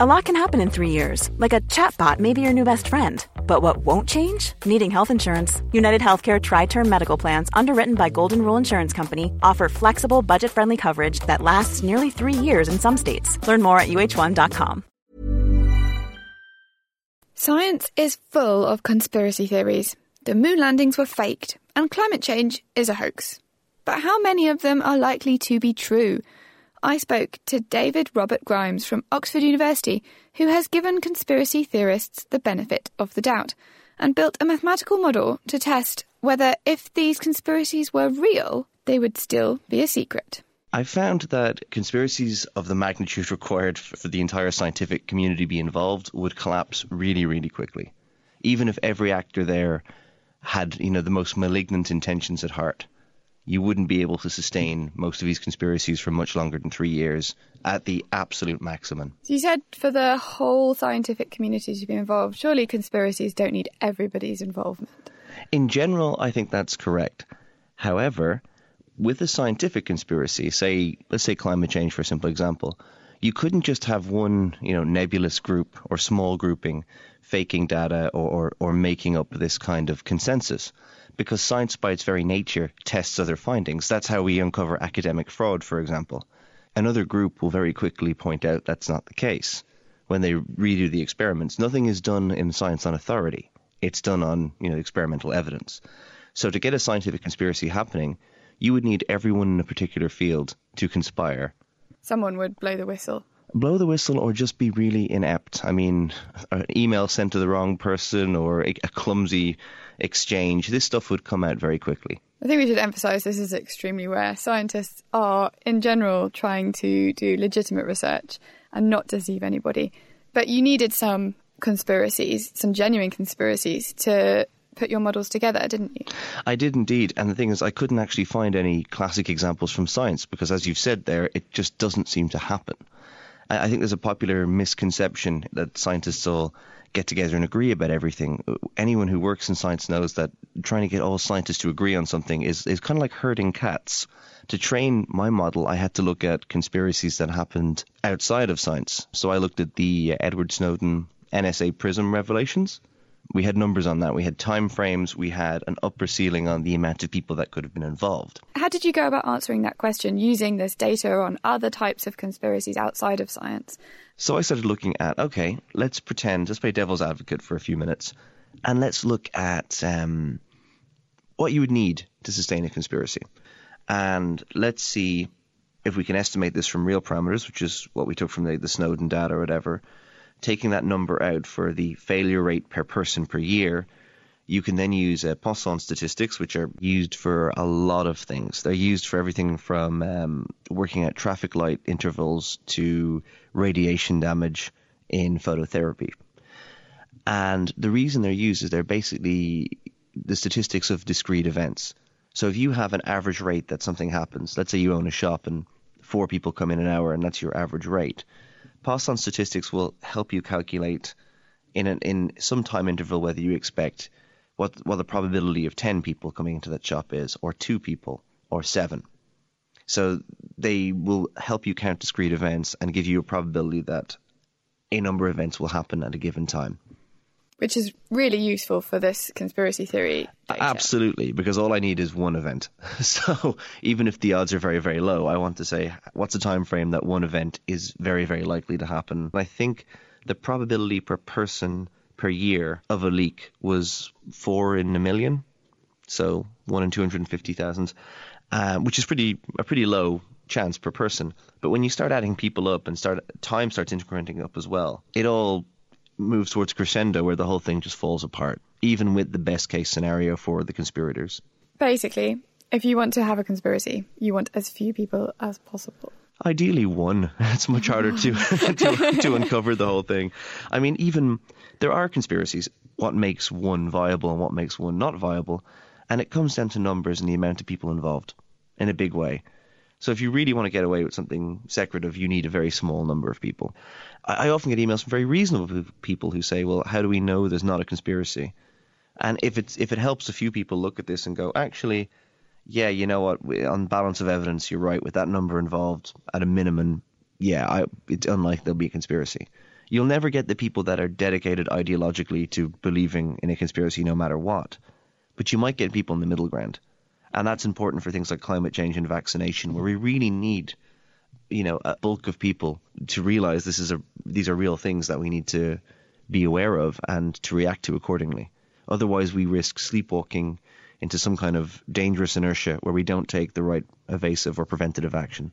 A lot can happen in three years, like a chatbot may be your new best friend. But what won't change? Needing health insurance. United Healthcare Tri Term Medical Plans, underwritten by Golden Rule Insurance Company, offer flexible, budget friendly coverage that lasts nearly three years in some states. Learn more at uh1.com. Science is full of conspiracy theories. The moon landings were faked, and climate change is a hoax. But how many of them are likely to be true? I spoke to David Robert Grimes from Oxford University, who has given conspiracy theorists the benefit of the doubt and built a mathematical model to test whether, if these conspiracies were real, they would still be a secret. I found that conspiracies of the magnitude required for the entire scientific community to be involved would collapse really, really quickly. Even if every actor there had, you know, the most malignant intentions at heart you wouldn't be able to sustain most of these conspiracies for much longer than three years at the absolute maximum. So you said for the whole scientific community to be involved, surely conspiracies don't need everybody's involvement. In general, I think that's correct. However, with a scientific conspiracy, say let's say climate change for a simple example, you couldn't just have one, you know, nebulous group or small grouping faking data or, or, or making up this kind of consensus because science, by its very nature, tests other findings. That's how we uncover academic fraud, for example. Another group will very quickly point out that's not the case. When they redo the experiments, nothing is done in science on authority. It's done on you know experimental evidence. So to get a scientific conspiracy happening, you would need everyone in a particular field to conspire. Someone would blow the whistle blow the whistle or just be really inept. I mean, an email sent to the wrong person or a, a clumsy exchange, this stuff would come out very quickly. I think we should emphasize this is extremely rare. Scientists are, in general, trying to do legitimate research and not deceive anybody. But you needed some conspiracies, some genuine conspiracies, to put your models together, didn't you? I did indeed. And the thing is, I couldn't actually find any classic examples from science because, as you've said there, it just doesn't seem to happen. I think there's a popular misconception that scientists all get together and agree about everything. Anyone who works in science knows that trying to get all scientists to agree on something is, is kind of like herding cats. To train my model, I had to look at conspiracies that happened outside of science. So I looked at the Edward Snowden NSA PRISM revelations we had numbers on that. We had time frames. We had an upper ceiling on the amount of people that could have been involved. How did you go about answering that question using this data on other types of conspiracies outside of science? So I started looking at okay, let's pretend, let's play devil's advocate for a few minutes, and let's look at um, what you would need to sustain a conspiracy, and let's see if we can estimate this from real parameters, which is what we took from the, the Snowden data or whatever taking that number out for the failure rate per person per year, you can then use uh, Poisson statistics, which are used for a lot of things. They're used for everything from um, working at traffic light intervals to radiation damage in phototherapy. And the reason they're used is they're basically the statistics of discrete events. So if you have an average rate that something happens, let's say you own a shop and four people come in an hour and that's your average rate, Poisson statistics will help you calculate in an, in some time interval whether you expect what what the probability of 10 people coming into that shop is or 2 people or 7 so they will help you count discrete events and give you a probability that a number of events will happen at a given time which is really useful for this conspiracy theory. Data. Absolutely, because all I need is one event. So even if the odds are very, very low, I want to say what's a time frame that one event is very, very likely to happen. I think the probability per person per year of a leak was four in a million, so one in two hundred and fifty thousand, uh, which is pretty a pretty low chance per person. But when you start adding people up and start time starts incrementing up as well, it all moves towards crescendo where the whole thing just falls apart, even with the best case scenario for the conspirators. Basically, if you want to have a conspiracy, you want as few people as possible. Ideally, one. It's much harder to, to, to uncover the whole thing. I mean, even there are conspiracies. What makes one viable and what makes one not viable, and it comes down to numbers and the amount of people involved in a big way. So if you really want to get away with something secretive, you need a very small number of people. I, I often get emails from very reasonable people who say, "Well, how do we know there's not a conspiracy?" And if it's if it helps a few people look at this and go, actually, yeah, you know what, on balance of evidence, you're right. With that number involved, at a minimum, yeah, I, it's unlikely there'll be a conspiracy. You'll never get the people that are dedicated ideologically to believing in a conspiracy no matter what. But you might get people in the middle ground. And that's important for things like climate change and vaccination, where we really need, you know, a bulk of people to realize this is a these are real things that we need to be aware of and to react to accordingly. Otherwise, we risk sleepwalking into some kind of dangerous inertia where we don't take the right evasive or preventative action.